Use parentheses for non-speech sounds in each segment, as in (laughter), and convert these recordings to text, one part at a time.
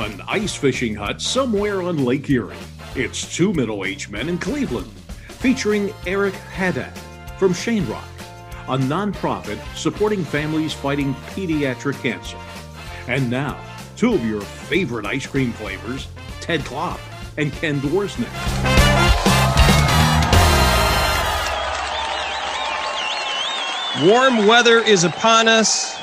from an ice fishing hut somewhere on Lake Erie. It's two middle aged men in Cleveland, featuring Eric Haddad from Shane Rock, a nonprofit supporting families fighting pediatric cancer. And now, two of your favorite ice cream flavors, Ted Klopp and Ken Dworsnik. Warm weather is upon us,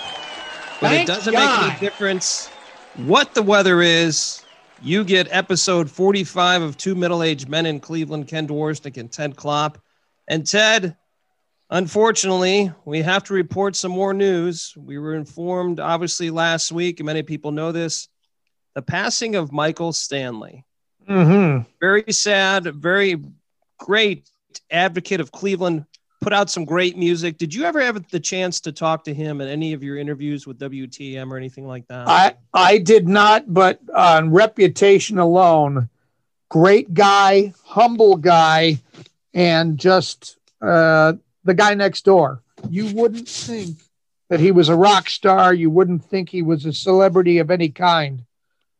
but Thank it doesn't God. make any difference what the weather is. You get episode 45 of Two Middle Aged Men in Cleveland, Ken Dworsnik and Ted Klopp. And Ted, unfortunately, we have to report some more news. We were informed, obviously, last week, and many people know this the passing of Michael Stanley. Mm-hmm. Very sad, very great advocate of Cleveland, put out some great music. Did you ever have the chance to talk to him in any of your interviews with WTAM or anything like that? I I did not, but on reputation alone, great guy, humble guy, and just uh, the guy next door. You wouldn't think that he was a rock star. You wouldn't think he was a celebrity of any kind,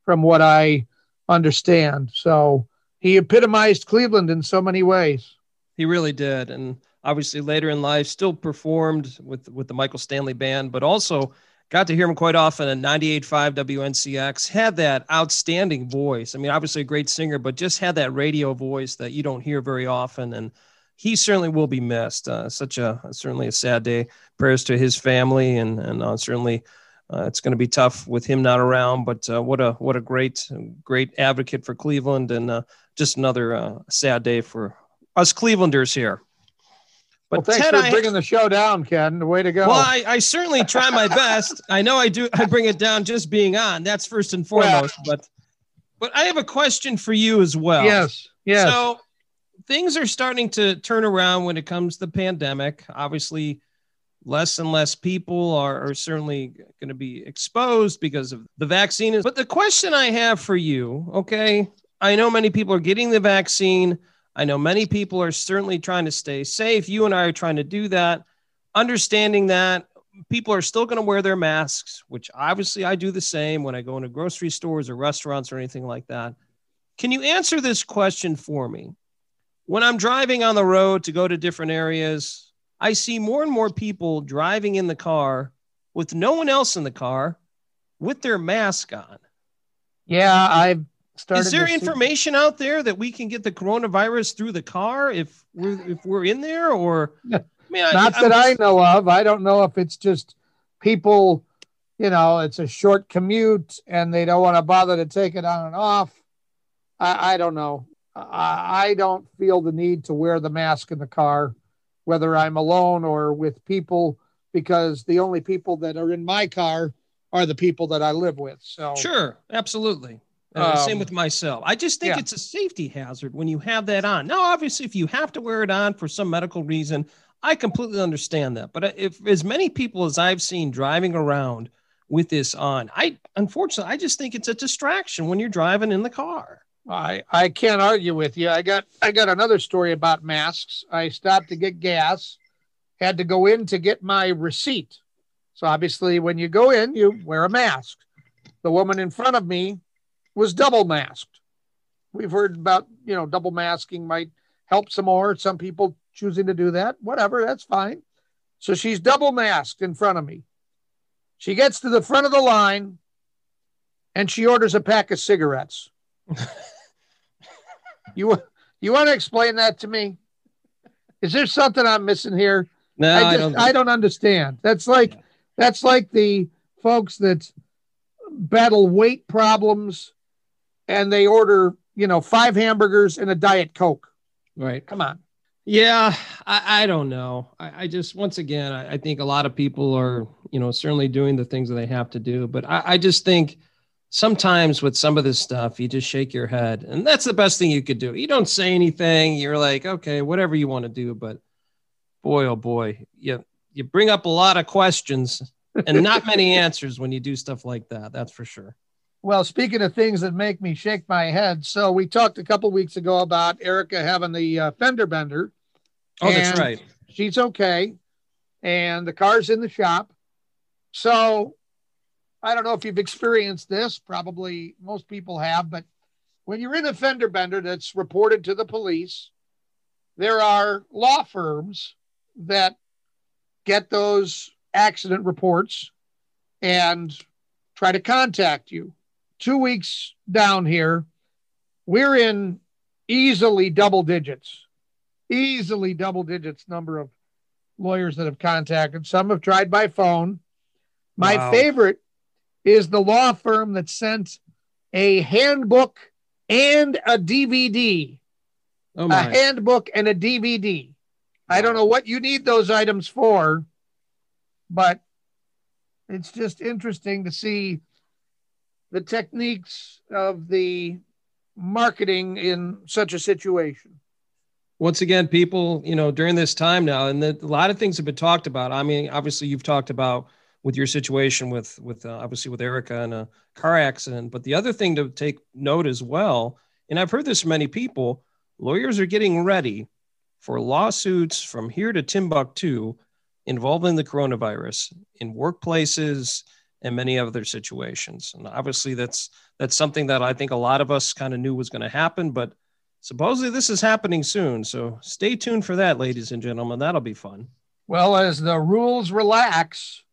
from what I understand. So he epitomized Cleveland in so many ways. He really did, and obviously later in life, still performed with with the Michael Stanley Band, but also got to hear him quite often at 98.5 WNCX. Had that outstanding voice. I mean, obviously a great singer, but just had that radio voice that you don't hear very often, and he certainly will be missed. Uh, such a certainly a sad day. Prayers to his family, and and uh, certainly. Uh, it's going to be tough with him not around, but uh, what a what a great great advocate for Cleveland, and uh, just another uh, sad day for us Clevelanders here. Well, thanks Ted, for I- bringing the show down, Ken. The way to go. well, I, I certainly try my best. I know I do. I bring it down just being on. That's first and foremost. But but I have a question for you as well. yes, yes. So things are starting to turn around when it comes to the pandemic. Obviously, less and less people are, are certainly going to be exposed because of the vaccine. But the question I have for you, okay, I know many people are getting the vaccine. I know many people are certainly trying to stay safe. You and I are trying to do that. Understanding that people are still going to wear their masks, which obviously I do the same when I go into grocery stores or restaurants or anything like that. Can you answer this question for me? When I'm driving on the road to go to different areas, I see more and more people driving in the car with no one else in the car with their mask on. yeah, I've. Is there see- information out there that we can get the coronavirus through the car if we're if we're in there or (laughs) I mean, Not I'm that I know of. I don't know if it's just people, you know, it's a short commute and they don't want to bother to take it on and off. I, I don't know. I, I don't feel the need to wear the mask in the car, whether I'm alone or with people, because the only people that are in my car are the people that I live with. So Sure, absolutely. Uh, same Um, with myself. I just think yeah. it's a safety hazard when you have that on. Now, obviously, if you have to wear it on for some medical reason, I completely understand that. But uh, if as many people as I've seen driving around with this on, I unfortunately I just think it's a distraction when you're driving in the car. I I can't argue with you. I got I got another story about masks. I stopped to get gas, had to go in to get my receipt. So obviously, when you go in, you wear a mask. The woman in front of me was double masked. We've heard about you know double masking might help some more. Some people choosing to do that. Whatever, that's fine. So she's double masked in front of me. She gets to the front of the line, and she orders a pack of cigarettes. (laughs) You you want to explain that to me? Is there something I'm missing here? No, I I, just don't. I don't understand. That's like that's like the folks that battle weight problems and they order, you know, five hamburgers and a diet coke. right. Come on. Yeah, I, I don't know. I, I just once again, I, I think a lot of people are, you know, certainly doing the things that they have to do. But I, I just think sometimes with some of this stuff, you just shake your head, and that's the best thing you could do. You don't say anything. You're like, okay, whatever you want to do. But boy, oh boy, you you bring up a lot of questions and not many (laughs) answers when you do stuff like that. That's for sure. Well, speaking of things that make me shake my head, so we talked a couple weeks ago about Erica having the uh, fender bender. Oh, that's right. She's okay. And the car's in the shop. So I don't know if you've experienced this, probably most people have, but when you're in a fender bender that's reported to the police, there are law firms that get those accident reports and try to contact you. Two weeks down here, we're in easily double digits, easily double digits number of lawyers that have contacted. Some have tried by phone. My wow. favorite is the law firm that sent a handbook and a DVD. Oh a handbook and a DVD. I don't know what you need those items for, but it's just interesting to see the techniques of the marketing in such a situation. Once again, people, you know, during this time now, and the, a lot of things have been talked about. I mean, obviously, you've talked about with your situation with with uh, obviously with Erica and a car accident, but the other thing to take note as well, and I've heard this from many people, lawyers are getting ready for lawsuits from here to Timbuktu involving the coronavirus in workplaces and many other situations. And obviously that's that's something that I think a lot of us kind of knew was going to happen, but supposedly this is happening soon. So stay tuned for that, ladies and gentlemen. That'll be fun. Well, as the rules relax,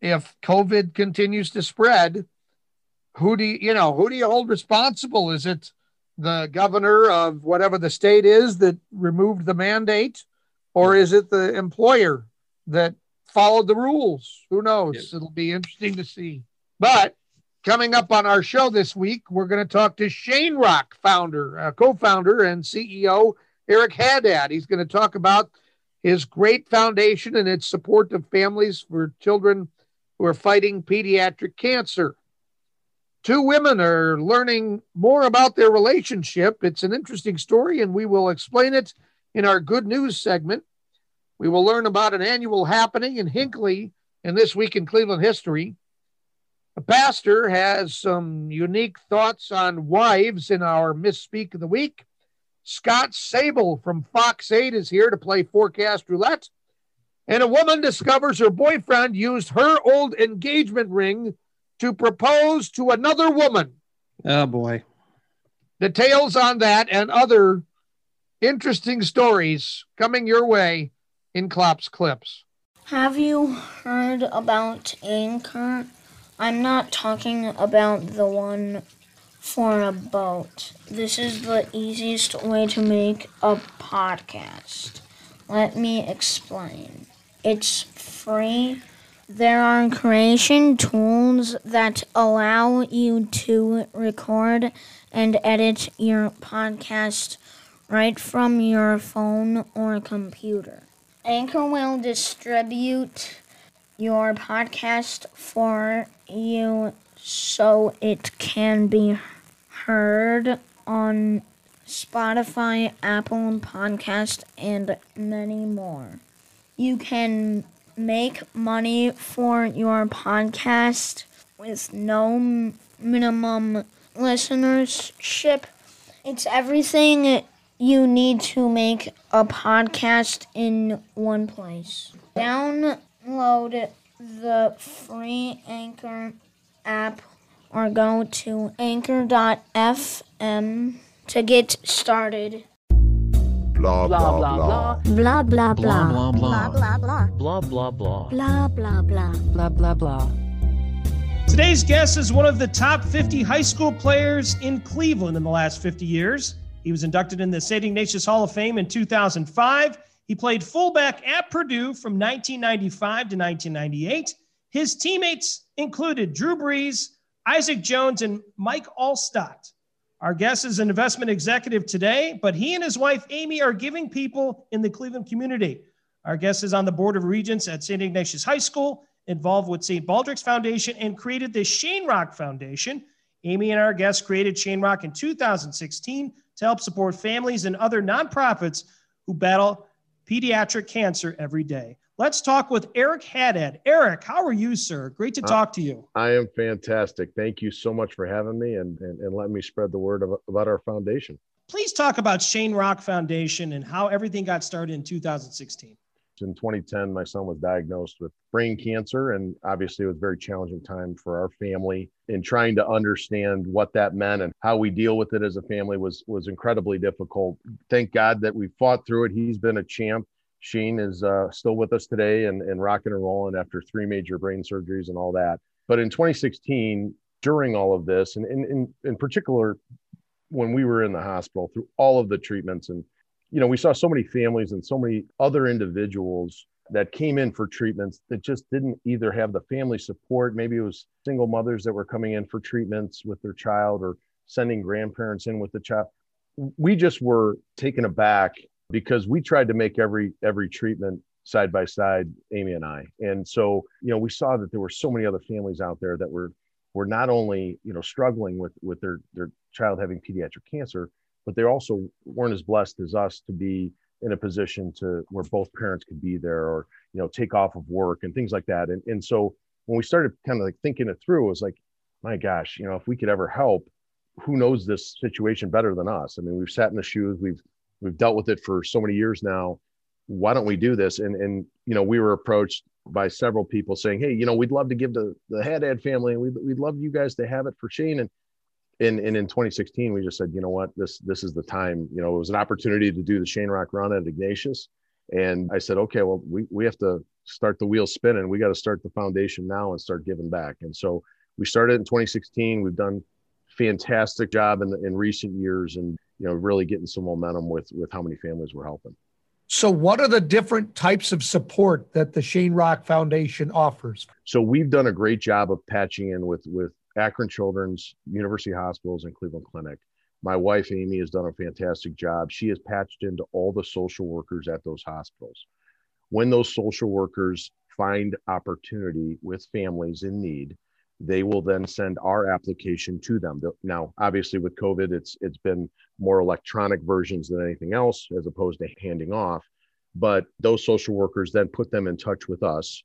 if COVID continues to spread, who do you, you know, who do you hold responsible? Is it the governor of whatever the state is that removed the mandate, or is it the employer that followed the rules? Who knows? Yes. It'll be interesting to see. But coming up on our show this week, we're going to talk to Shane Rock founder, uh, co-founder, and CEO Eric Haddad. He's going to talk about his great foundation and its support of families for children who are fighting pediatric cancer two women are learning more about their relationship. It's an interesting story, and we will explain it in our good news segment. We will learn about an annual happening in Hinckley in this week in Cleveland history. A pastor has some unique thoughts on wives in our misspeak of the week. Scott Sabol from Fox 8 is here to play forecast roulette. And a woman discovers her boyfriend used her old engagement ring to propose to another woman. Oh, boy. Details on that and other interesting stories coming your way in Klopp's Clips. Have you heard about Anchor? I'm not talking about the one for a boat. This is the easiest way to make a podcast. Let me explain. It's free there are creation tools that allow you to record and edit your podcast right from your phone or computer. Anchor will distribute your podcast for you so it can be heard on Spotify, Apple Podcast, and many more. You can make money for your podcast with no minimum listenership. It's everything you need to make a podcast in one place. Download the free Anchor app or go to anchor.fm to get started. Blah blah blah blah blah. blah. Blah blah blah. Blah blah blah. Blah blah blah. Blah blah blah. Blah Today's guest is one of the top 50 high school players in Cleveland in the last 50 years. He was inducted in the St. Ignatius Hall of Fame in 2005. He played fullback at Purdue from 1995 to 1998. His teammates included Drew Brees, Isaac Jones, and Mike Alstott. Our guest is an investment executive today, but he and his wife, Amy, are giving people in the Cleveland community. Our guest is on the board of regents at St. Ignatius High School, involved with St. Baldrick's Foundation, and created the Shane Rock Foundation. Amy and our guest created Shane Rock in 2016 to help support families and other nonprofits who battle pediatric cancer every day. Let's talk with Eric Haddad. Eric, how are you, sir? Great to uh, talk to you. I am fantastic. Thank you so much for having me and, and, and let me spread the word about our foundation. Please talk about Shane Rock Foundation and how everything got started in 2016. In 2010, my son was diagnosed with brain cancer, and obviously it was a very challenging time for our family. In trying to understand what that meant and how we deal with it as a family was was incredibly difficult. Thank God that we fought through it. He's been a champ. Shane is uh, still with us today and, and rocking and rolling after three major brain surgeries and all that. But in 2016, during all of this, and in, in, in particular, when we were in the hospital through all of the treatments and you know, we saw so many families and so many other individuals that came in for treatments that just didn't either have the family support. Maybe it was single mothers that were coming in for treatments with their child or sending grandparents in with the child. We just were taken aback because we tried to make every every treatment side by side, Amy and I. And so, you know, we saw that there were so many other families out there that were were not only, you know, struggling with with their their child having pediatric cancer, but they also weren't as blessed as us to be in a position to where both parents could be there or you know take off of work and things like that. And, and so when we started kind of like thinking it through it was like my gosh you know if we could ever help who knows this situation better than us? I mean we've sat in the shoes we've we've dealt with it for so many years now. Why don't we do this? And and you know we were approached by several people saying hey you know we'd love to give the the Haddad family and we'd, we'd love you guys to have it for shane. And and, and in 2016 we just said you know what? This this is the time. You know it was an opportunity to do the shane rock run at ignatius. And i said okay well we, we have to start the wheel spinning. We got to start the foundation now and start giving back. And so we started in 2016 we've done fantastic job in, in recent years and you know really getting some momentum with with how many families we're helping. So what are the different types of support that the shane rock foundation offers? So we've done a great job of patching in with with Akron Children's, University Hospitals, and Cleveland Clinic. My wife, Amy, has done a fantastic job. She has patched into all the social workers at those hospitals. When those social workers find opportunity with families in need, they will then send our application to them. Now, obviously, with COVID, it's it's been more electronic versions than anything else, as opposed to handing off. But those social workers then put them in touch with us.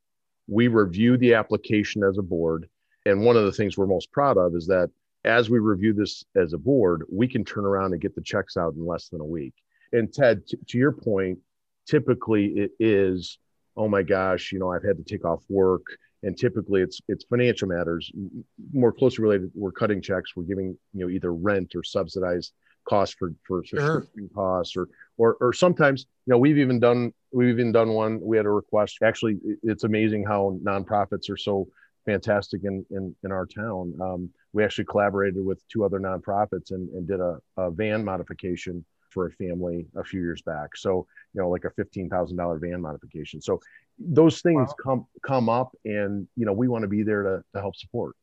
We review the application as a board and one of the things we're most proud of is that as we review this as a board, we can turn around and get the checks out in less than a week. And Ted, t- to your point, typically it is, oh my gosh, you know, I've had to take off work. And typically it's it's financial matters more closely related. We're cutting checks. We're giving you know either rent or subsidized costs for for sure. costs or or or sometimes you know we've even done we've even done one. We had a request. Actually, it's amazing how nonprofits are so fantastic in in, in our town. Um, we actually collaborated with two other nonprofits and, and did a, a, van modification for a family a few years back. So you know, like a fifteen thousand dollar van modification. So those things wow. come come up, and you know, we want to be there to to help support.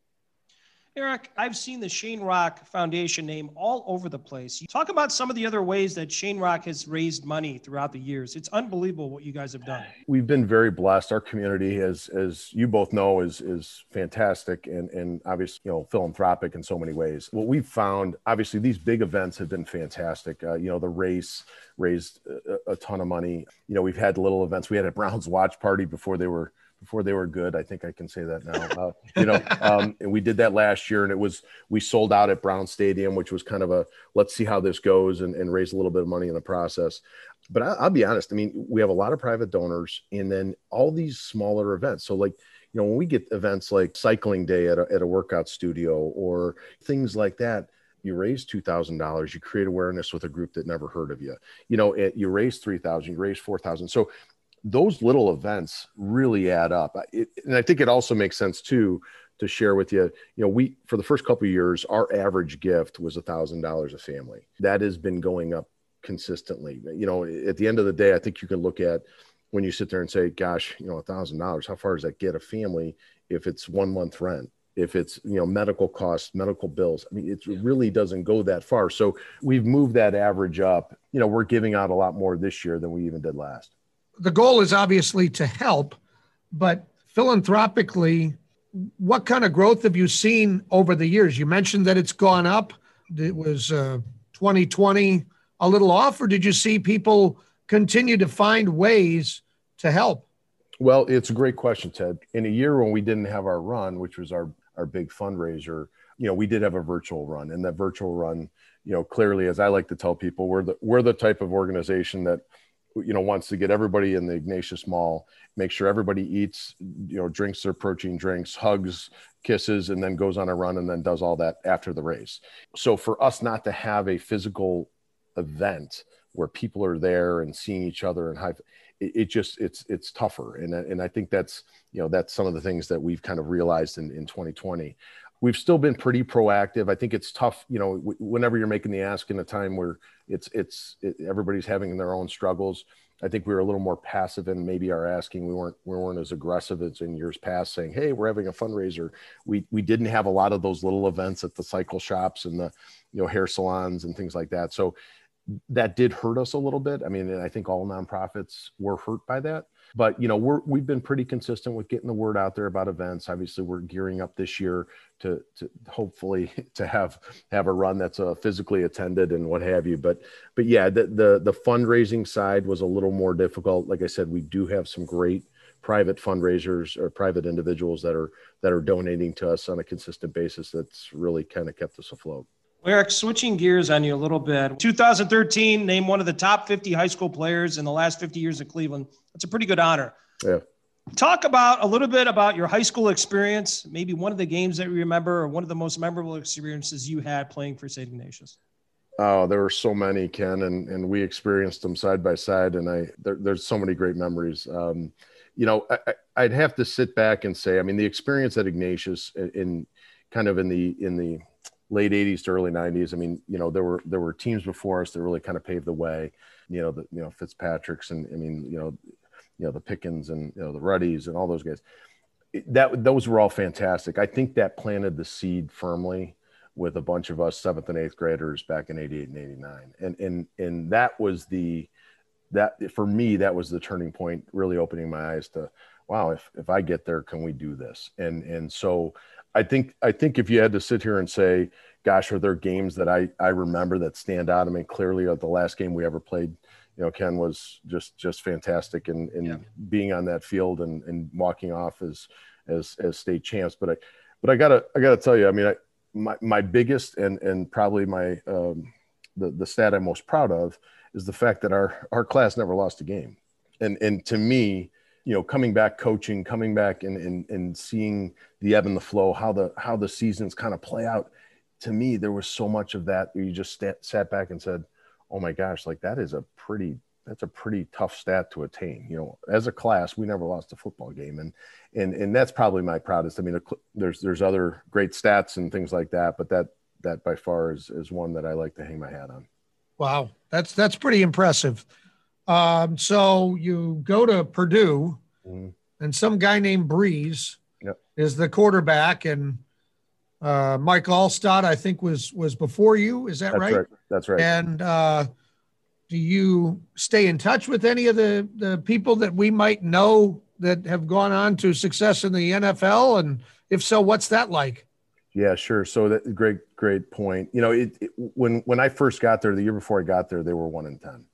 Eric, I've seen the Shane Rock Foundation name all over the place. You talk about some of the other ways that Shane Rock has raised money throughout the years. It's unbelievable what you guys have done. We've been very blessed. Our community, as as you both know, is is fantastic and and obviously you know philanthropic in so many ways. What we've found, obviously, these big events have been fantastic. Uh, you know, the race raised a, a ton of money. You know, we've had little events. We had a Browns watch party before they were before they were good. I think I can say that now. Uh, you know, um, (laughs) and we did that last year, and it was we sold out at Brown Stadium, which was kind of a let's see how this goes and, and raise a little bit of money in the process. But I, will be honest. I mean, we have a lot of private donors, and then all these smaller events. So like. You know, when we get events like cycling day at a, at a workout studio or things like that, you raise $2000 you create awareness with a group that never heard of you you know it, you raise 3000 you raise 4000 so those little events really add up. It, and I think it also makes sense too to share with you. You know, we for the first couple years, our average gift was a thousand dollars a family. That has been going up consistently. You know, at the end of the day, I think you can look at when you sit there and say, "Gosh, you know, a thousand dollars. How far does that get a family if it's one month rent?" if it's you know medical costs medical bills i mean it really doesn't go that far so we've moved that average up you know we're giving out a lot more this year than we even did last the goal is obviously to help, but philanthropically, what kind of growth have you seen over the years? You mentioned that it's gone up. It was uh, 2020 a little off, or did you see people continue to find ways to help? Well, it's a great question, Ted. In a year when we didn't have our run, which was our our big fundraiser, you know, we did have a virtual run, and that virtual run, you know, clearly, as I like to tell people, we're the we're the type of organization that you know wants to get everybody in the Ignatius Mall, make sure everybody eats, you know, drinks their protein drinks, hugs, kisses, and then goes on a run and then does all that after the race. So for us not to have a physical event where people are there and seeing each other and high, it, it just it's it's tougher, and and I think that's you know that's some of the things that we've kind of realized in in 2020 we've still been pretty proactive. I think it's tough, you know, whenever you're making the ask in a time where it's it's it, everybody's having their own struggles. I think we were a little more passive in maybe our asking. We weren't we weren't as aggressive as in years past, saying, "Hey, we're having a fundraiser." We we didn't have a lot of those little events at the cycle shops and the you know hair salons and things like that. So that did hurt us a little bit. I mean, I think all nonprofits were hurt by that but you know we're we've been pretty consistent with getting the word out there about events. Obviously we're gearing up this year to to hopefully (laughs) to have have a run that's uh, physically attended and what have you. But but yeah the, the the fundraising side was a little more difficult. Like i said we do have some great private fundraisers or private individuals that are that are donating to us on a consistent basis that's really kind of kept us afloat Eric, switching gears on you a little bit. 2013, named one of the top 50 high school players in the last 50 years of Cleveland. That's a pretty good honor. Yeah. Talk about a little bit about your high school experience, maybe one of the games that you remember or one of the most memorable experiences you had playing for St. Ignatius. Oh, there were so many, Ken, and, and we experienced them side by side. And I, there, there's so many great memories. Um, you know, I, would have to sit back and say, I mean, the experience at Ignatius in, in kind of in the, in the, late 80s to early 90s. I mean, you know, there were there were teams before us that really kind of paved the way. You know, the you know Fitzpatrick's and I mean, you know, you know the Pickens and you know the Ruddys and all those guys. That those were all fantastic. I think that planted the seed firmly with a bunch of us seventh and eighth graders back in 88 and 89 and and and that was the that for me that was the turning point really opening my eyes to wow if if i get there can we do this and and so I think I think if you had to sit here and say, "Gosh, are there games that I I remember that stand out?" I mean, clearly, uh, the last game we ever played, you know, Ken was just just fantastic, and and yeah. being on that field and and walking off as as as state champs. But I but I gotta I gotta tell you, I mean, I, my my biggest and and probably my um, the the stat I'm most proud of is the fact that our our class never lost a game, and and to me you know coming back coaching coming back and, and and seeing the ebb and the flow how the how the seasons kind of play out. To me there was so much of that you just sat, sat back and said oh my gosh like that is a pretty that's a pretty tough stat to attain. You know as a class we never lost a football game and and and that's probably my proudest. I mean there's there's other great stats and things like that but that that by far is is one that i like to hang my hat on. Wow. That's that's pretty impressive um, so you go to Purdue, mm-hmm. and some guy named Brees yep. is the quarterback, and uh, Mike Alstott, I think, was was before you. Is that That's right? right? That's right. And uh, do you stay in touch with any of the the people that we might know that have gone on to success in the NFL? And if so, what's that like? Yeah, sure. So that great, great point. You know, it, it, when when I first got there, the year before I got there, they were one in ten.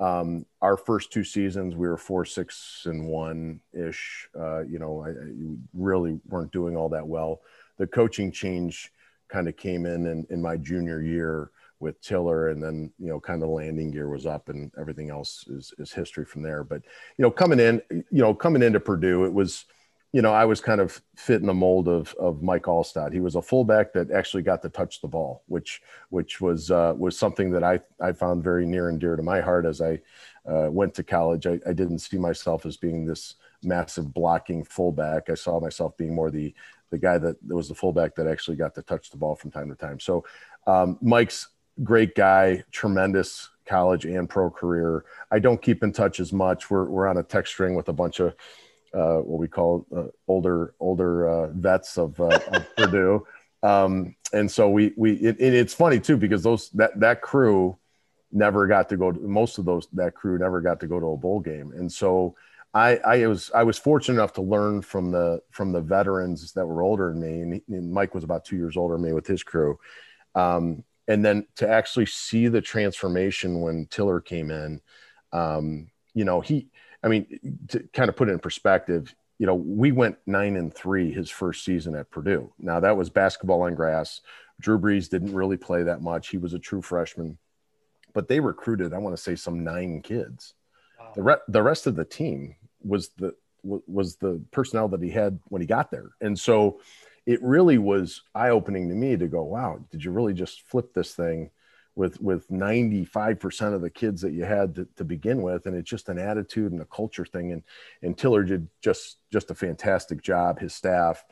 Um, our first two seasons, we were four, six, and one ish. Uh, you know, I, I, really weren't doing all that well. The coaching change kind of came in, in in my junior year with Tiller, and then you know, kind of landing gear was up, and everything else is is history from there. But you know, coming in, you know, coming into Purdue, it was you know, I was kind of fit in the mold of of Mike Alstott. He was a fullback that actually got to touch the ball, which which was uh, was something that I I found very near and dear to my heart as I uh, went to college. I, I didn't see myself as being this massive blocking fullback. I saw myself being more the the guy that, that was the fullback that actually got to touch the ball from time to time. So um, Mike's great guy, tremendous college and pro career. I don't keep in touch as much. We're we're on a text string with a bunch of uh, what we call uh, older older uh, vets of, uh, of (laughs) Purdue. Um, and so we we it, it's funny too because those that that crew never got to go to most of those that crew never got to go to a bowl game. And so I, I was I was fortunate enough to learn from the from the veterans that were older than me. And, and Mike was about two years older than me with his crew. Um, and then to actually see the transformation when Tiller came in um, you know he I mean, to kind of put it in perspective, you know, we went nine and three his first season at Purdue. Now that was basketball on grass. Drew Brees didn't really play that much. He was a true freshman, but they recruited, I want to say, some nine kids. The re- the rest of the team was the was the personnel that he had when he got there, and so it really was eye opening to me to go, wow, did you really just flip this thing? With with 95% of the kids that you had to, to, begin with and it's just an attitude and a culture thing and and tiller did just just a fantastic job his staff.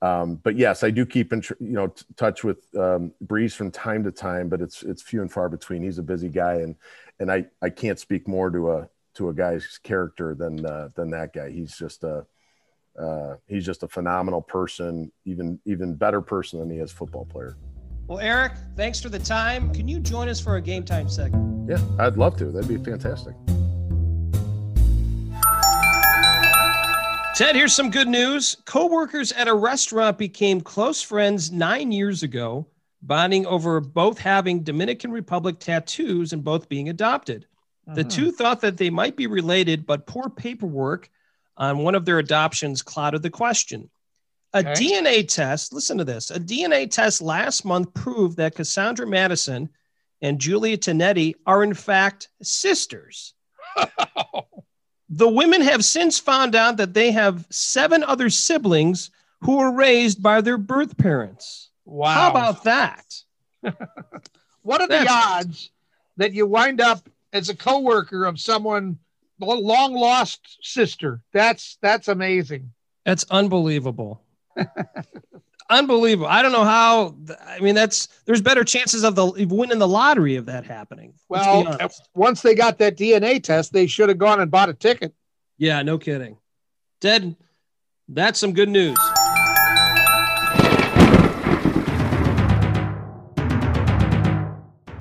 Um, but yes i do keep in tr- you know t- touch with um, Brees from time to time but it's it's few and far between. He's a busy guy and and i i can't speak more to a to a guy's character than uh, than that guy. He's just a uh, he's just a phenomenal person even even better person than he is football player well, Eric, thanks for the time. Can you join us for a game time segment? Yeah, I'd love to. That'd be fantastic. Ted, here's some good news. Co-workers at a restaurant became close friends nine years ago, bonding over both having Dominican Republic tattoos and both being adopted. Uh-huh. The two thought that they might be related, but poor paperwork on one of their adoptions clouded the question. A okay. DNA test, listen to this. A DNA test last month proved that Cassandra Madison and Julia Tinetti are in fact sisters. (laughs) the women have since found out that they have seven other siblings who were raised by their birth parents. Wow. How about that? (laughs) what are That's, the odds that you wind up as a coworker of someone long lost sister? That's that's amazing. That's unbelievable. Unbelievable. I don't know how. I mean, that's there's better chances of the winning the lottery of that happening. Well, once they got that DNA test, they should have gone and bought a ticket. Yeah, no kidding. Ted, that's some good news.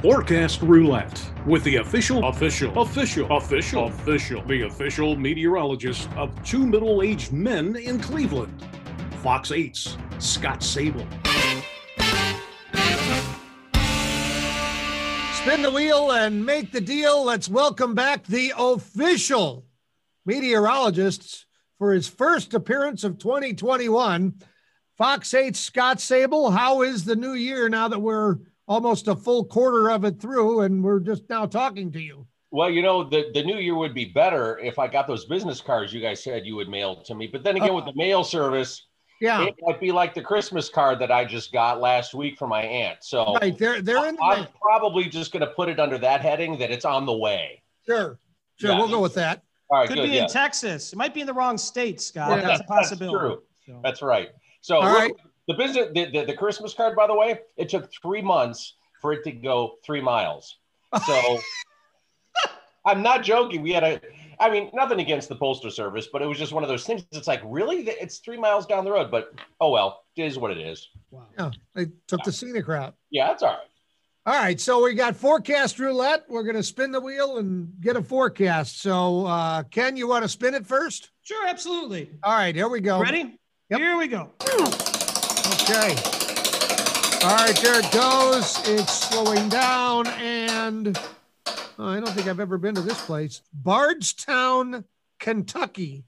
Forecast Roulette with the official, official, official, official, official, the official meteorologist of two middle aged men in Cleveland. Fox 8's Scott Sabol. Spin the wheel and make the deal. Let's welcome back the official meteorologist for his first appearance of 2021. Fox 8 Scott Sabol, how is the new year now that we're almost a full quarter of it through and we're just now talking to you? Well, you know, the, the new year would be better if I got those business cards you guys said you would mail to me. But then again, uh, with the mail service, yeah, it might be like the Christmas card that I just got last week from my aunt. So right, they're they're in. The I'm probably just going to put it under that heading that it's on the way. Sure, sure, yeah. we'll go with that. All right, could good, be yeah. in Texas. It might be in the wrong state, Scott. Yeah, that's a possibility. That's true. So. That's right. So All right. the business, the, the, the Christmas card, by the way, it took three months for it to go three miles. So (laughs) I'm not joking. We had a I mean, nothing against the postal service, but it was just one of those things. It's like, really, it's three miles down the road, but oh well, it is what it is. Wow. Yeah, they took yeah. the scenic route. Yeah, that's all right. All right, so we got forecast roulette. We're going to spin the wheel and get a forecast. So, uh, Ken, you want to spin it first? Sure, absolutely. All right, here we go. Ready? Yep. Here we go. Okay. All right, there it goes. It's slowing down and I don't think I've ever been to this place. Bardstown, Kentucky.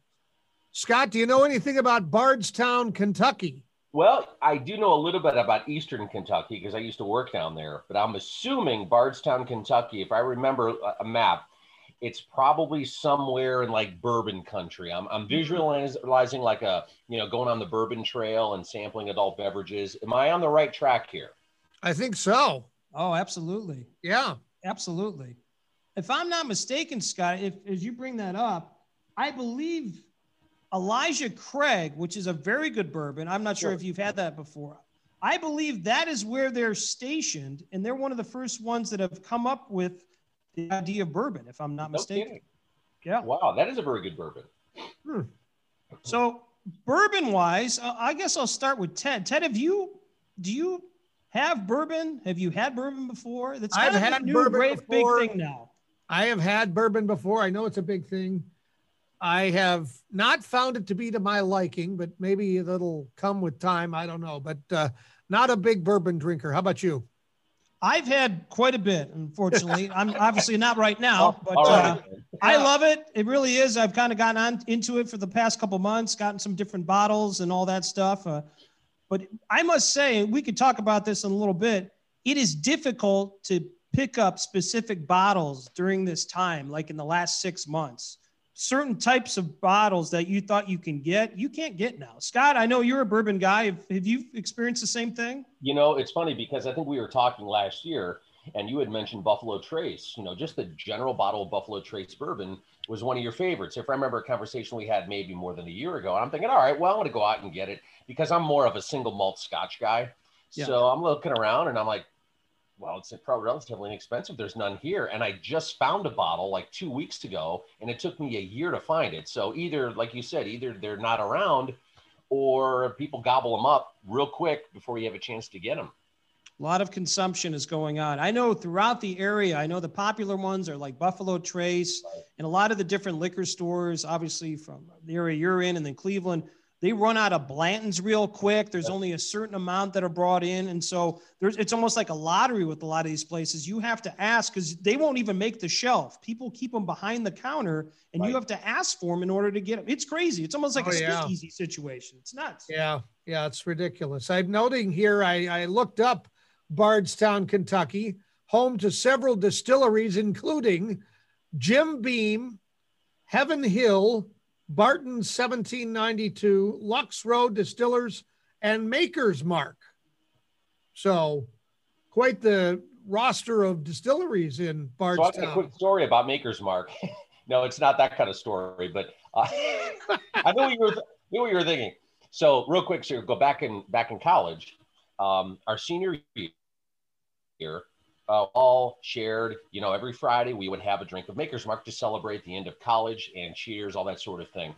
Scott, do you know anything about Bardstown, Kentucky? Well, I do know a little bit about Eastern Kentucky because I used to work down there, but I'm assuming Bardstown, Kentucky, if I remember a map, it's probably somewhere in like bourbon country. I'm, I'm mm-hmm. visualizing like a, you know, going on the bourbon trail and sampling adult beverages. Am I on the right track here? I think so. Oh, absolutely. Yeah. Absolutely if I'm not mistaken, Scott, if as you bring that up, I believe Elijah Craig, which is a very good bourbon. I'm not sure if you've had that before. I believe that is where they're stationed, and they're one of the first ones that have come up with the idea of bourbon, if I'm not no mistaken. Kidding. Yeah. Wow, that is a very good bourbon. Hmm. So, bourbon wise, uh, I guess I'll start with Ted. Ted, have you do you have bourbon? Have you had bourbon before? That's kind I've of had a new bourbon great before. big thing now. I have had bourbon before. I know it's a big thing. I have not found it to be to my liking, but maybe it'll come with time. I don't know, but uh, not a big bourbon drinker. How about you? I've had quite a bit, unfortunately. I'm (laughs) obviously not right now, but uh, I love it. It really is. I've kind of gotten on into it for the past couple months, gotten some different bottles and all that stuff. Uh, but I must say, we could talk about this in a little bit. It is difficult to pick up specific bottles during this time, like in the last six months? Certain types of bottles that you thought you can get, you can't get now. Scott, I know you're a bourbon guy. Have, have you experienced the same thing? You know, it's funny because I think we were talking last year and you had mentioned Buffalo Trace. You know, just the general bottle of Buffalo Trace bourbon was one of your favorites. If I remember a conversation we had maybe more than a year ago, I'm thinking, all right, well, I'm going to go out and get it because I'm more of a single malt Scotch guy. Yeah. So I'm looking around and I'm like, well, it's probably relatively inexpensive. There's none here. And I just found a bottle like two weeks ago and it took me a year to find it. So either, like you said, either they're not around or people gobble them up real quick before you have a chance to get them. A lot of consumption is going on. I know throughout the area, I know the popular ones are like Buffalo Trace and a lot of the different liquor stores, obviously from the area you're in and then Cleveland they run out of Blanton's real quick. There's only a certain amount that are brought in. And so there's it's almost like a lottery with a lot of these places. You have to ask because they won't even make the shelf. People keep them behind the counter and right. you have to ask for them in order to get them. It's crazy. It's almost like oh, a yeah. speakeasy situation. It's nuts. Yeah. Yeah. It's ridiculous. I'm noting here, I, I looked up Bardstown, Kentucky, home to several distilleries, including Jim Beam, Heaven Hill, Barton 1792, Lux Row Distillers, and Maker's Mark. So, quite the roster of distilleries in Bardstown. So a quick story about Maker's Mark. (laughs) no, it's not that kind of story, but uh, (laughs) I knew what you were knew what you were thinking. So, real quick, so go back in back in college. Um, our senior year, uh, all shared. You know, every Friday we would have a drink of Maker's Mark to celebrate the end of college and cheers, all that sort of thing.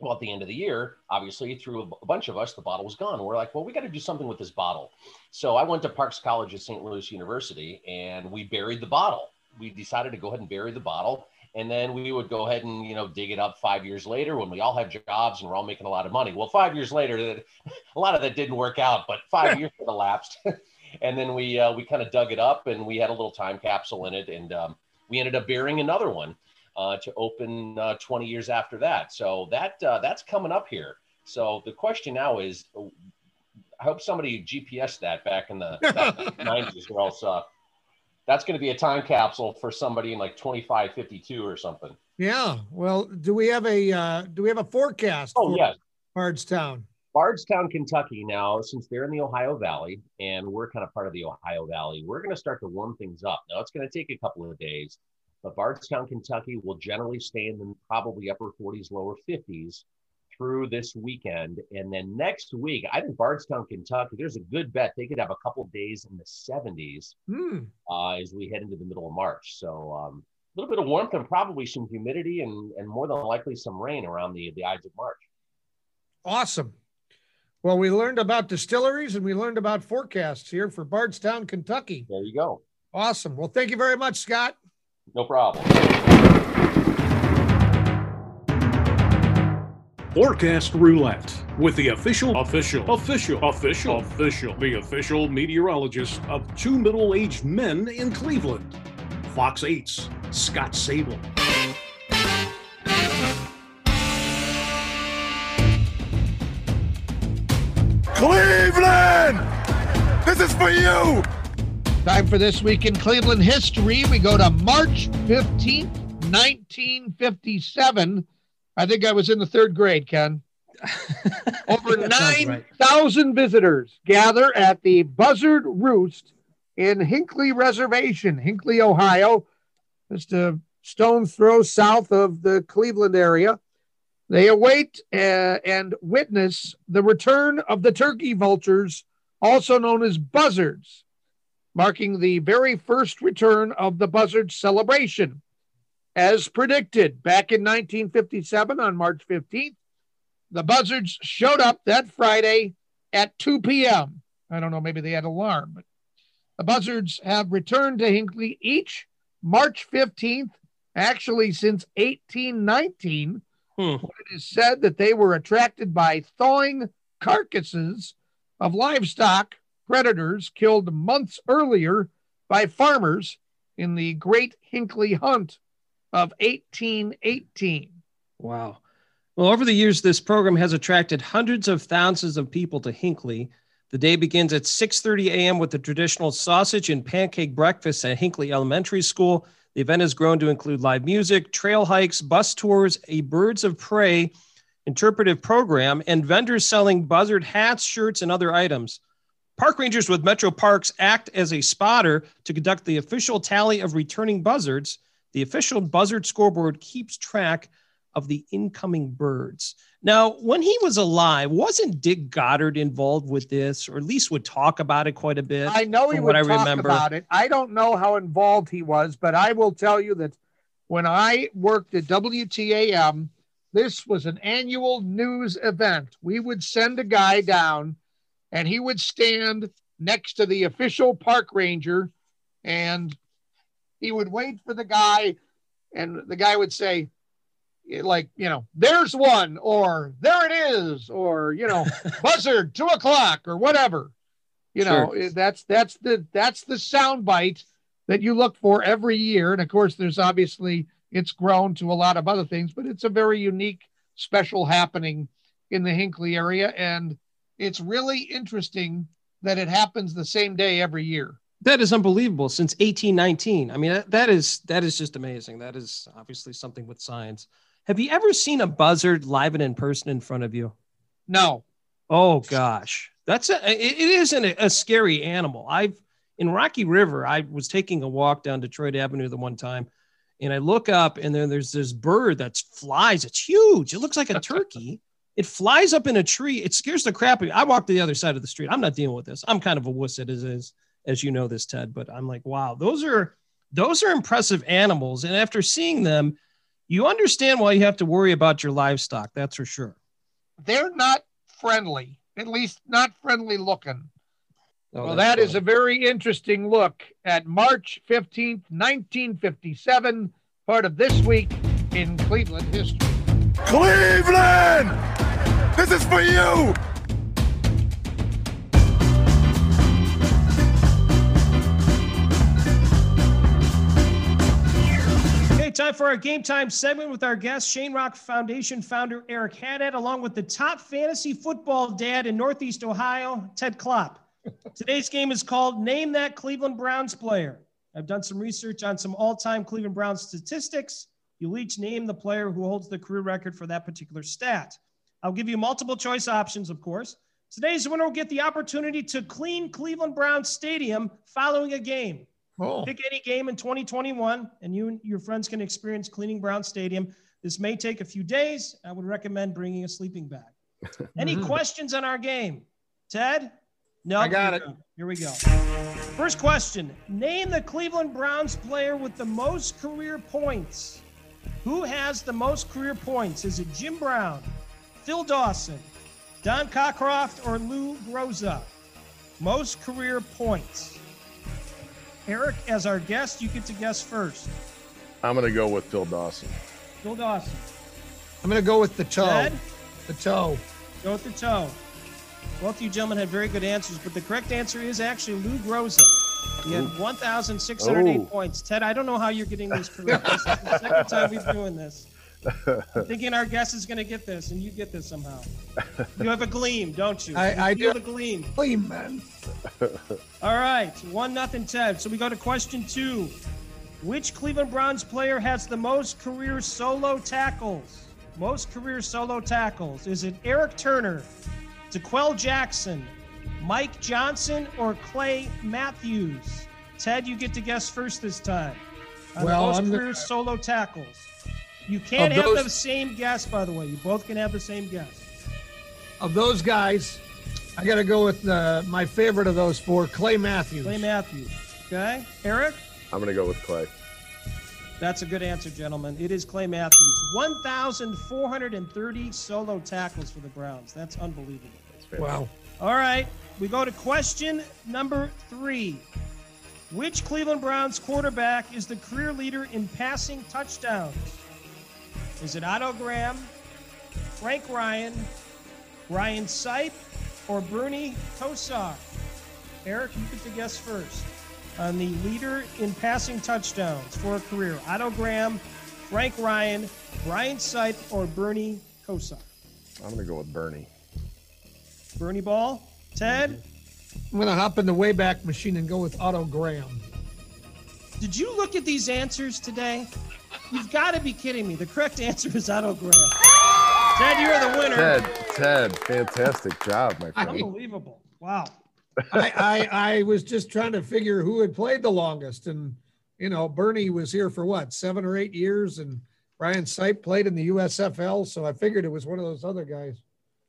Well, at the end of the year, obviously, through a bunch of us, the bottle was gone. We're like, well, we got to do something with this bottle. So I went to Parks College at St. Louis University and we buried the bottle. We decided to go ahead and bury the bottle. And then we would go ahead and, you know, dig it up five years later when we all have jobs and we're all making a lot of money. Well, five years later, (laughs) a lot of that didn't work out, but five (laughs) years had elapsed. (laughs) and then we uh, we kind of dug it up and we had a little time capsule in it and um, we ended up burying another one uh, to open uh, 20 years after that. So that uh, that's coming up here. So the question now is i hope somebody gps that back in the 90s (laughs) or else uh, that's going to be a time capsule for somebody in like 2552 or something. Yeah well do we have a uh, do we have a forecast oh yes. Bardstown Bardstown, Kentucky, now, since they're in the Ohio Valley and we're kind of part of the Ohio Valley, we're going to start to warm things up. Now, it's going to take a couple of days, but Bardstown, Kentucky will generally stay in the probably upper 40s, lower 50s through this weekend. And then next week, I think Bardstown, Kentucky, there's a good bet they could have a couple days in the 70s mm. uh, as we head into the middle of March. So, um, a little bit of warmth and probably some humidity and, and more than likely some rain around the, the Ides of March. Awesome. Well, we learned about distilleries and we learned about forecasts here for Bardstown, Kentucky. There you go. Awesome. Well, thank you very much, Scott. No problem. Forecast Roulette with the official, official, official, official, official, the official meteorologist of two middle aged men in Cleveland, Fox 8's Scott Sabol. Cleveland! This is for you! Time for this week in Cleveland history. We go to March 15th, 1957. I think I was in the third grade, Ken. (laughs) Over 9,000 right. visitors gather at the Buzzard Roost in Hinckley Reservation, Hinckley, Ohio, just a stone's throw south of the Cleveland area. They await uh, and witness the return of the turkey vultures, also known as buzzards, marking the very first return of the buzzard celebration. As predicted back in 1957 on March 15th, the buzzards showed up that Friday at 2 p.m. I don't know, maybe they had alarm, but the buzzards have returned to Hinckley each March 15th, actually since 1819 Hmm. It is said that they were attracted by thawing carcasses of livestock predators killed months earlier by farmers in the Great Hinckley Hunt of 1818. Wow. Well, over the years, this program has attracted hundreds of thousands of people to Hinckley. The day begins at 6:30 a.m. with the traditional sausage and pancake breakfast at Hinckley Elementary School. The event has grown to include live music, trail hikes, bus tours, a Birds of Prey interpretive program, and vendors selling buzzard hats, shirts, and other items. Park rangers with Metro Parks act as a spotter to conduct the official tally of returning buzzards. The official buzzard scoreboard keeps track of the incoming birds. Now, when he was alive, wasn't Dick Goddard involved with this, or at least would talk about it quite a bit? I know he would what I talk remember. about it. I don't know how involved he was, but I will tell you that when I worked at WTAM, this was an annual news event. We would send a guy down, and he would stand next to the official park ranger, and he would wait for the guy, and the guy would say, Eh, like you know there's one or there it is or you know (laughs) buzzard two o'clock or whatever you know Sure. Eh, that's that's the that's the sound bite that you look for every year and of course there's obviously it's grown to a lot of other things but it's a very unique special happening in the Hinckley area and it's really interesting that it happens the same day every year That is unbelievable since 1819. I mean, that, that is that is just amazing. That is obviously something with science. Have you ever seen a buzzard live and in person in front of you? no Oh gosh, that's a it, it isn't a, a scary animal. I've in Rocky River. I was taking a walk down Detroit Avenue the one time, and I look up and then there's this bird that flies. It's huge. It looks like a (laughs) turkey. it flies up in a tree. It scares the crap out of me. I walk to the other side of the street. I'm not dealing with this. I'm kind of a wuss as is, as you know this, Ted. But I'm like, wow, those are those are impressive animals. And after seeing them, you understand why you have to worry about your livestock. That's for sure. they're not friendly at least not friendly looking Oh, well, that's that is funny. a very interesting look at March 15th, 1957, part of this week in Cleveland history. Cleveland! This is for you! Time for our game time segment with our guest, Shane Rock Foundation founder Eric Haddad, along with the top fantasy football dad in Northeast Ohio, Ted Klopp. Today's game is called Name That Cleveland Browns Player. I've done some research on some all time Cleveland Browns statistics. You'll each name the player who holds the career record for that particular stat. I'll give you multiple choice options, of course. Today's winner will get the opportunity to clean Cleveland Browns Stadium following a game. Oh, Pick any game in 2021, and you and your friends can experience cleaning Brown Stadium. This may take a few days. I would recommend bringing a sleeping bag. (laughs) Any mm-hmm. questions on our game? Ted? No. I got Here it. go. Here we go. First question Name the Cleveland Browns player with the most career points. Who has the most career points? Is it Jim Brown, Phil Dawson, Don Cockroft, or Lou Groza? Most career points. Eric, as our guest, you get to guess first. I'm going to go with Phil Dawson. Phil Dawson. I'm going to go with the toe. Ted, The toe. go with the toe. Both of you gentlemen had very good answers, but the correct answer is actually Lou Groza. He had 1,608 Oh. points. Ted, I don't know how you're getting these correct. This is the second time we've doing this. I'm thinking our guest is going to get this, and you get this somehow. You have a gleam, don't you? I- You I feel do. the gleam. Clean, man. All right, one nothing Ted. So we go to question two. Which Cleveland Browns player has the most career solo tackles? Most career solo tackles. Is it Eric Turner, D'Qwell Jackson, Mike Johnson, or Clay Matthews? Ted, you get to guess first this time. Uh, On Well, most I'm gonna- career solo tackles. You can't have those- the same guess, by the way. You both can have the same guess. Of those guys, I got to go with uh, my favorite of those four, Clay Matthews. Clay Matthews. Okay, Eric. I'm going to go with Clay. That's a good answer, gentlemen. It is Clay Matthews. 1,430 solo tackles for the Browns. That's unbelievable. That's wow. All right, we go to question number three. Which Cleveland Browns quarterback is the career leader in passing touchdowns? Is it Otto Graham, Frank Ryan, Brian Sipe, or Bernie Kosar? Eric, you get to guess first on the leader in passing touchdowns for a career. Otto Graham, Frank Ryan, Brian Sipe, or Bernie Kosar? I'm going to go with Bernie. Bernie Ball, Ted, I'm going to hop in the Wayback Machine and go with Otto Graham. Did you look at these answers today? You've got to be kidding me. The correct answer is Otto Graham. Ted, you're the winner. Ted, Ted, fantastic job, my friend. Unbelievable. Wow. I, I I was just trying to figure who had played the longest, and you know, Bernie was here for what seven or eight years, and Brian Sipe played in the USFL, so I figured it was one of those other guys.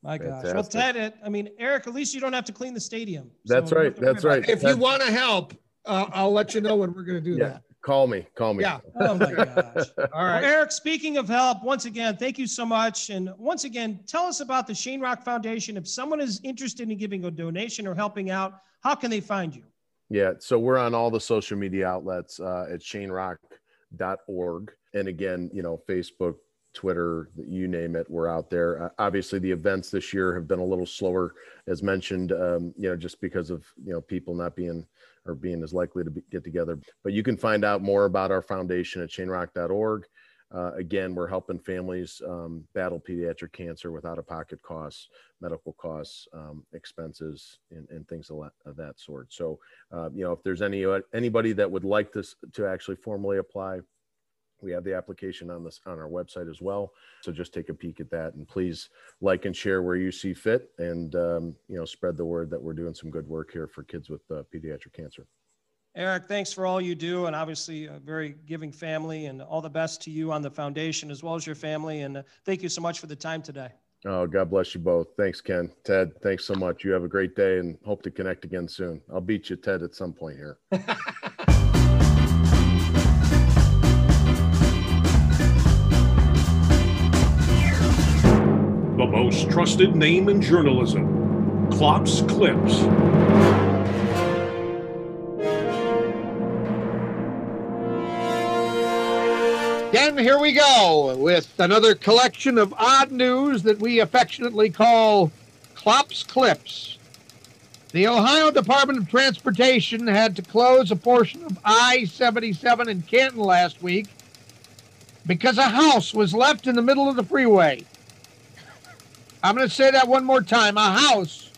My gosh. Well, Fantastic. Ted, it, I mean, Eric, at least you don't have to clean the stadium. That's So right. That's right. If you want to help, uh, I'll let you know when we're going to do Yeah. that. Call me. Call me. Yeah. about- Oh my gosh. (laughs) All Well. Eric, speaking of help, once again, thank you so much. And once again, tell us about the Shane Rock Foundation. If someone is interested in giving a donation or helping out, how can they find you? Yeah, so we're on all the social media outlets uh, at shanerock.org. And again, you know, Facebook, Twitter, you name it, we're out there. Uh, obviously, the events this year have been a little slower, as mentioned, um, you know, just because of, you know, people not being or being as likely to be, get together. But you can find out more about our foundation at shanerock.org. Uh, again, we're helping families um, battle pediatric cancer with out of pocket costs, medical costs, um, expenses, and, and things of that, of that sort. So, uh, you know, if there's any anybody that would like this to actually formally apply, we have the application on this on our website as well. So just take a peek at that, and please like and share where you see fit, and um, you know, spread the word that we're doing some good work here for kids with uh, pediatric cancer. Eric, thanks for all you do, and obviously a very giving family, and all the best to you on the foundation as well as your family. And uh, thank you so much for the time today. Oh, God bless you both. Thanks, Ken. Ted, thanks so much. You have a great day, and hope to connect again soon. I'll beat you, Ted, at some point here. (laughs) most trusted name in journalism, Klopp's Clips. Again, here we go with another collection of odd news that we affectionately call Klopp's Clips. The Ohio Department of Transportation had to close a portion of I 77 in Canton last week because a house was left in the middle of the freeway. I'm going to say that one more time. A house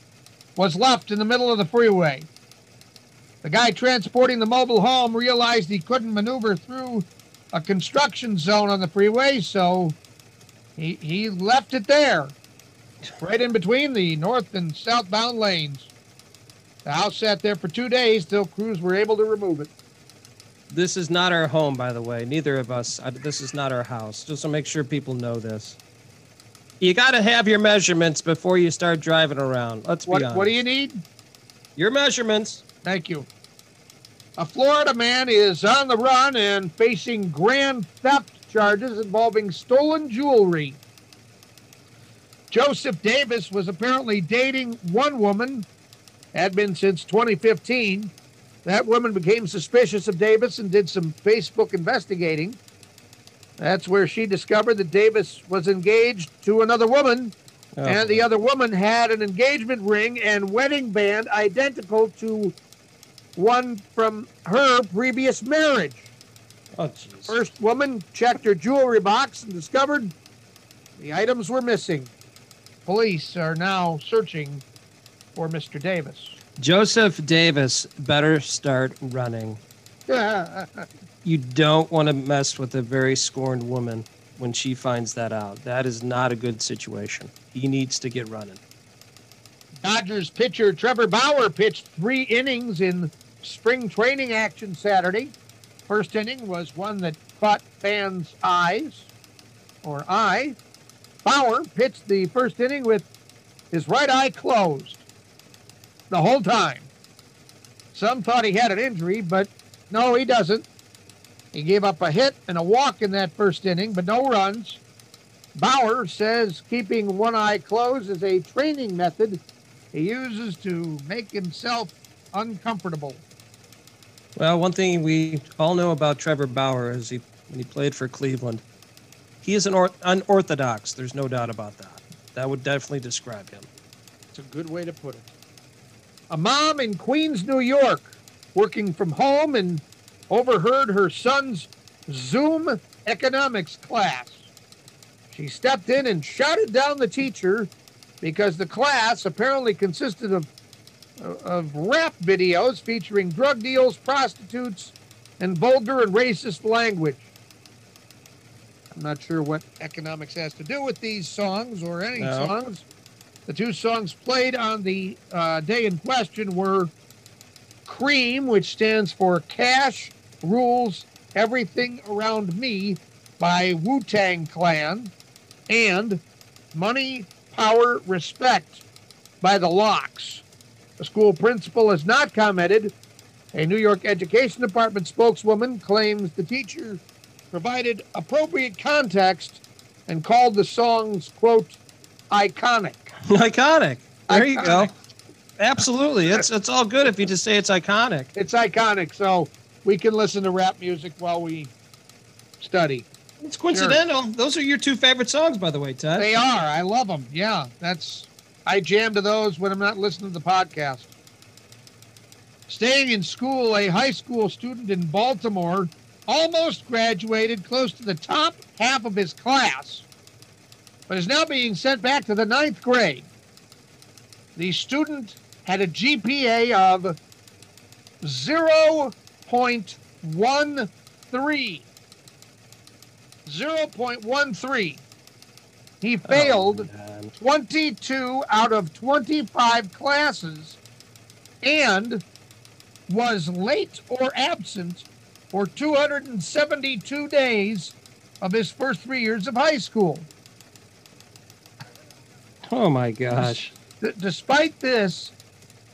was left in the middle of the freeway. The guy transporting the mobile home realized he couldn't maneuver through a construction zone on the freeway, so he, he left it there, right in between the north and southbound lanes. The house sat there for two days till crews were able to remove it. This is not our home, by the way. Neither of us. I, this is not our house. Just to make sure people know this. You got to have your measurements before you start driving around. Let's be honest. what do you need? Your measurements. Thank you. A Florida man is on the run and facing grand theft charges involving stolen jewelry. Joseph Davis was apparently dating one woman, had been since 2015. That woman became suspicious of Davis and did some Facebook investigating. That's where she discovered that Davis was engaged to another woman, Oh, and the other woman had an engagement ring and wedding band identical to one from her previous marriage. oh. First woman checked her jewelry box and discovered the items were missing. Police are now searching for Mr. Davis. Joseph Davis better start running. (laughs) You don't want to mess with a very scorned woman when she finds that out. That is not a good situation. He needs to get running. Dodgers pitcher Trevor Bauer pitched three innings in spring training action Saturday. First inning was one that caught fans' eyes, or eye. Bauer pitched the first inning with his right eye closed the whole time. Some thought he had an injury, but no, he doesn't. He gave up a hit and a walk in that first inning, but no runs. Bauer says keeping one eye closed is a training method he uses to make himself uncomfortable. Well, one thing we all know about Trevor Bauer is he when he played for Cleveland, he is an or- unorthodox. There's no doubt about that. That would definitely describe him. It's a good way to put it. A mom in Queens, New York, working from home and overheard her son's Zoom economics class. She stepped in and shouted down the teacher because the class apparently consisted of of rap videos featuring drug deals, prostitutes, and vulgar and racist language. I'm not sure what economics has to do with these songs or any No. songs. The two songs played on the uh, day in question were Cream, which stands for Cash Rules Everything Around Me by Wu Tang Clan, and Money, Power, Respect by the LOX. The school principal has not commented. A New York Education Department spokeswoman claims the teacher provided appropriate context and called the songs, quote, iconic. iconic. There you go. Absolutely. It's it's all good if you just say it's iconic. It's iconic, so we can listen to rap music while we study. It's coincidental. Those are your two favorite songs, by the way, Ted. They are. I love them. Yeah, that's. I jam to those when I'm not listening to the podcast. Staying in school, a high school student in Baltimore almost graduated close to the top half of his class, but is now being sent back to the ninth grade. The student had a GPA of 0.13. 0.13. He oh, failed Oh, 22 out of 25 classes and was late or absent for 272 days of his first three years of high school. Oh my gosh. D- despite this,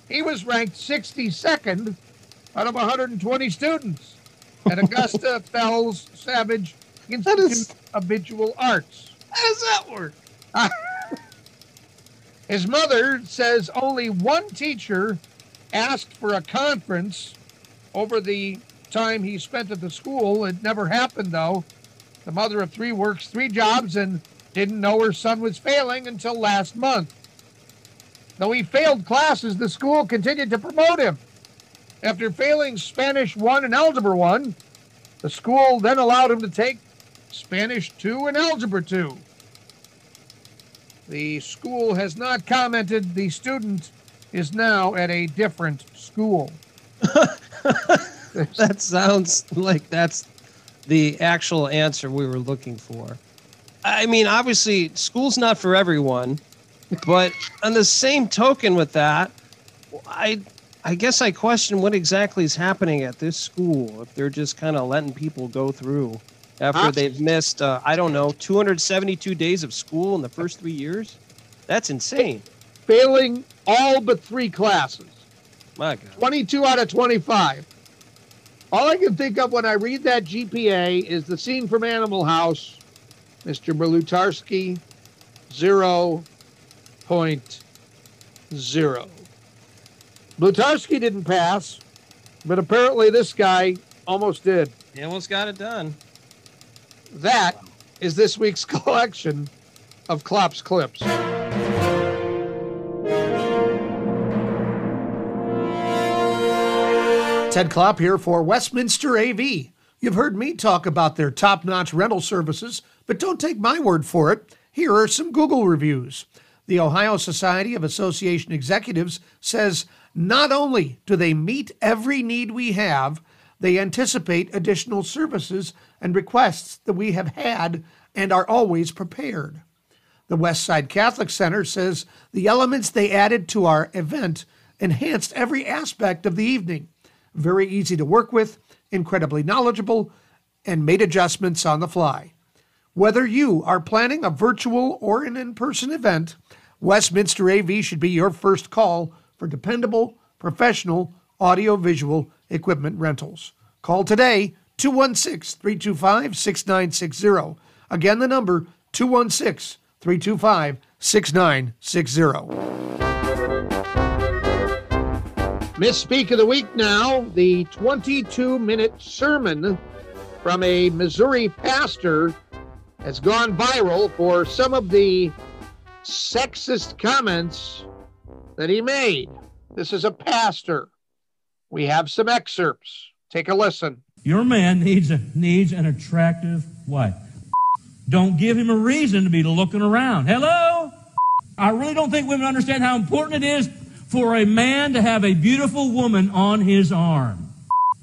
he was ranked 62nd out of 120 students at Augusta (laughs) Fells Savage That is- Institute of Visual Arts. How does that work? (laughs) His mother says only one teacher asked for a conference over the time he spent at the school. It never happened, though. The mother of three works three jobs and didn't know her son was failing until last month. Though he failed classes, the school continued to promote him. After failing Spanish 1 and Algebra 1, the school then allowed him to take Spanish 2 and Algebra 2. The school has not commented. The student is now at a different school. (laughs) That sounds like that's the actual answer we were looking for. I mean, obviously, school's not for everyone, but on the same token with that, I I guess I question what exactly is happening at this school if they're just kind of letting people go through after Huh? they've missed uh, I don't know 272 days of school in the first 3 years. That's insane. Failing all but three classes, My god. 22 out of 25. All I can think of when I read that GPA is the scene from Animal House. Mr. Blutarsky, 0.0. Blutarsky didn't pass, but apparently this guy almost did. He almost got it done. That is this week's (laughs) collection of Klopp's clips. Ted Klopp here for Westminster AV. You've heard me talk about their top notch rental services, but don't take my word for it. Here are some Google reviews. The Ohio Society of Association Executives says not only do they meet every need we have, they anticipate additional services and requests that we have had and are always prepared. The Westside Catholic Center says the elements they added to our event enhanced every aspect of the evening. Very easy to work with, incredibly knowledgeable, and made adjustments on the fly. Whether you are planning a virtual or an in person event, Westminster AV should be your first call for dependable, professional audio-visual equipment rentals. Call today 216 325 6960. Again, the number 216 325 6960. Misspeak of the week now the 22 minute sermon from a Missouri pastor has gone viral for some of the sexist comments that he made. This is a pastor. We have some excerpts. Take a listen. Your man needs a needs an attractive wife. Don't give him a reason to be looking around. Hello? I really don't think women understand how important it is for a man to have a beautiful woman on his arm.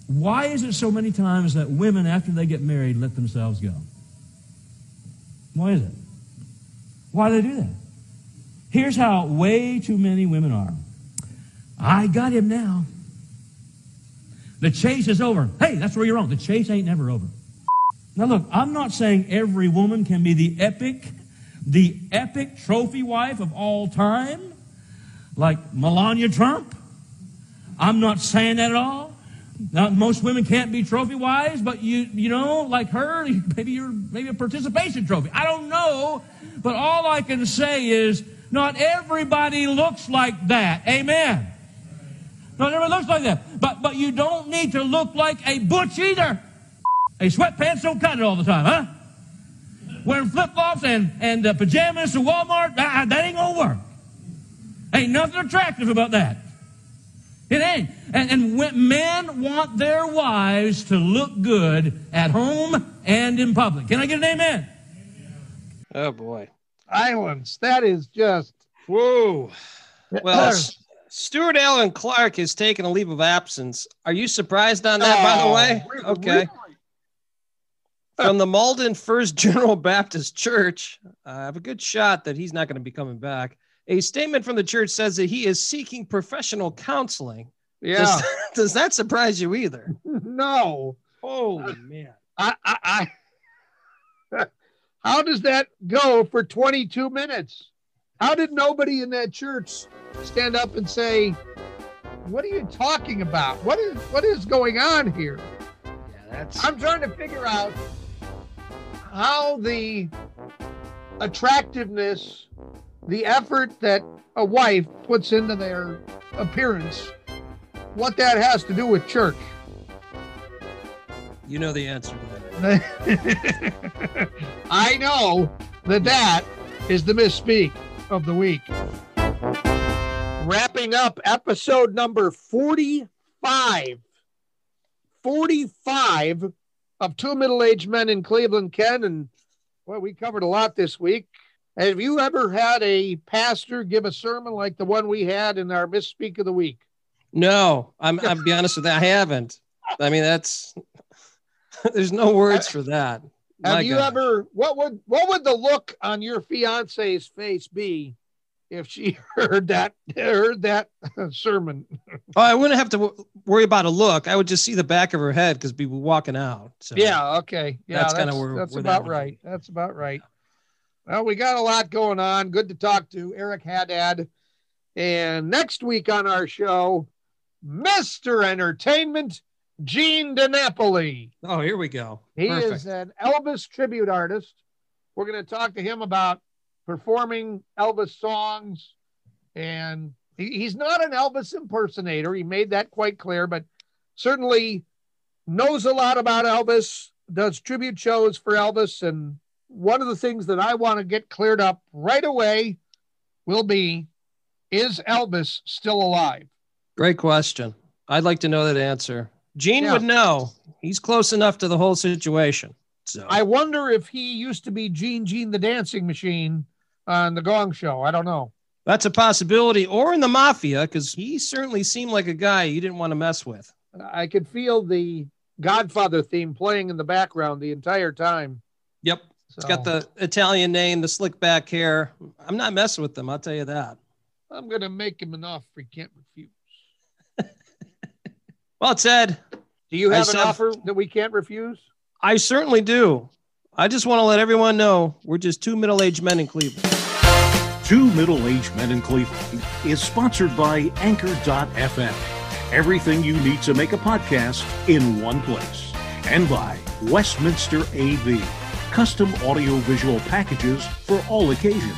Why is it so many times that women, after they get married, let themselves go? Why is it? Why do they do that? Here's how way too many women are. I got him now. The chase is over. Hey, that's where you're wrong. The chase ain't never over. Now look, I'm not saying every woman can be the epic, the epic trophy wife of all time, like Melania Trump. I'm not saying that at all. Now, most women can't be trophy wives, but you, you know, like her, (laughs) maybe you're maybe a participation trophy. I don't know, but all I can say is not everybody looks like that. Amen. Not everybody looks like that. But but you don't need to look like a butch either. A sweatpants don't cut it all the time, huh? Wearing flip flops and and uh, pajamas to Walmart, uh, that ain't gonna work. Ain't nothing attractive about that. It ain't. And, and when men want their wives to look good at home and in public. Can I get an amen? Oh boy. Islands. That is just whoa. Well, Stewart Allen Clark is taking a leave of absence. Are you surprised on that, by the Oh, way? really? Okay. From the Malden First General Baptist Church, I have a good shot that he's not going to be coming back. A statement from the church says that he is seeking professional counseling. Yeah. Does, (laughs) does that surprise you either? (laughs) no. Holy man. I, I, I (laughs) how does that go for 22 minutes? How did nobody in that church stand up and say, "What are you talking about? What is what is going on here?" Yeah, that's I'm trying to figure out how the attractiveness, the effort that a wife puts into their appearance, what that has to do with church. you know the answer to that. (laughs) I know that that is the misspeak of the week. Wrapping up episode number 45. 45 of Two Middle Aged Men in Cleveland, Ken. And well, we covered a lot this week. Have you ever had a pastor give a sermon like the one we had in our misspeak of the week? No, I'm I'll be honest with you, I haven't. I mean, that's (laughs) there's no words for that. Have My you gosh. ever what would what would the look on your fiance's face be if she (laughs) heard that heard that (laughs) sermon? Oh, I wouldn't have to w- worry about a look. I would just see the back of her head because people walking out. So Yeah, okay. Yeah, That's that's, kinda where- that's where about would right. be. That's about right. Well, we got a lot going on. Good to talk to Eric Haddad. And next week on our show, Mr. Entertainment, Gene DiNapoli. Oh, here we go. He Perfect. is an Elvis tribute artist. We're going to talk to him about performing Elvis songs. And he- he's not an Elvis impersonator. He made that quite clear, but certainly knows a lot about Elvis, does tribute shows for Elvis. And one of the things that I want to get cleared up right away will be is Elvis still alive? Great question. I'd like to know that answer. Gene Yeah. would know. He's close enough to the whole situation. So I wonder if he used to be Gene Gene the Dancing Machine on the Gong Show. I don't know. that's a possibility, or in the mafia, because he certainly seemed like a guy you didn't want to mess with. I could feel the Godfather theme playing in the background the entire time. Yep. It's So, got the Italian name, the slick back hair. I'm not messing with them. I'll tell you that. I'm going to make him an offer he can't refuse. Well, Ted, Do you I have an said- offer that we can't refuse? I certainly do. I just want to let everyone know we're just two middle aged men in Cleveland. Two Middle Aged Men in Cleveland is sponsored by Anchor.fm. Everything you need to make a podcast in one place. And by Westminster AV, custom audiovisual packages for all occasions.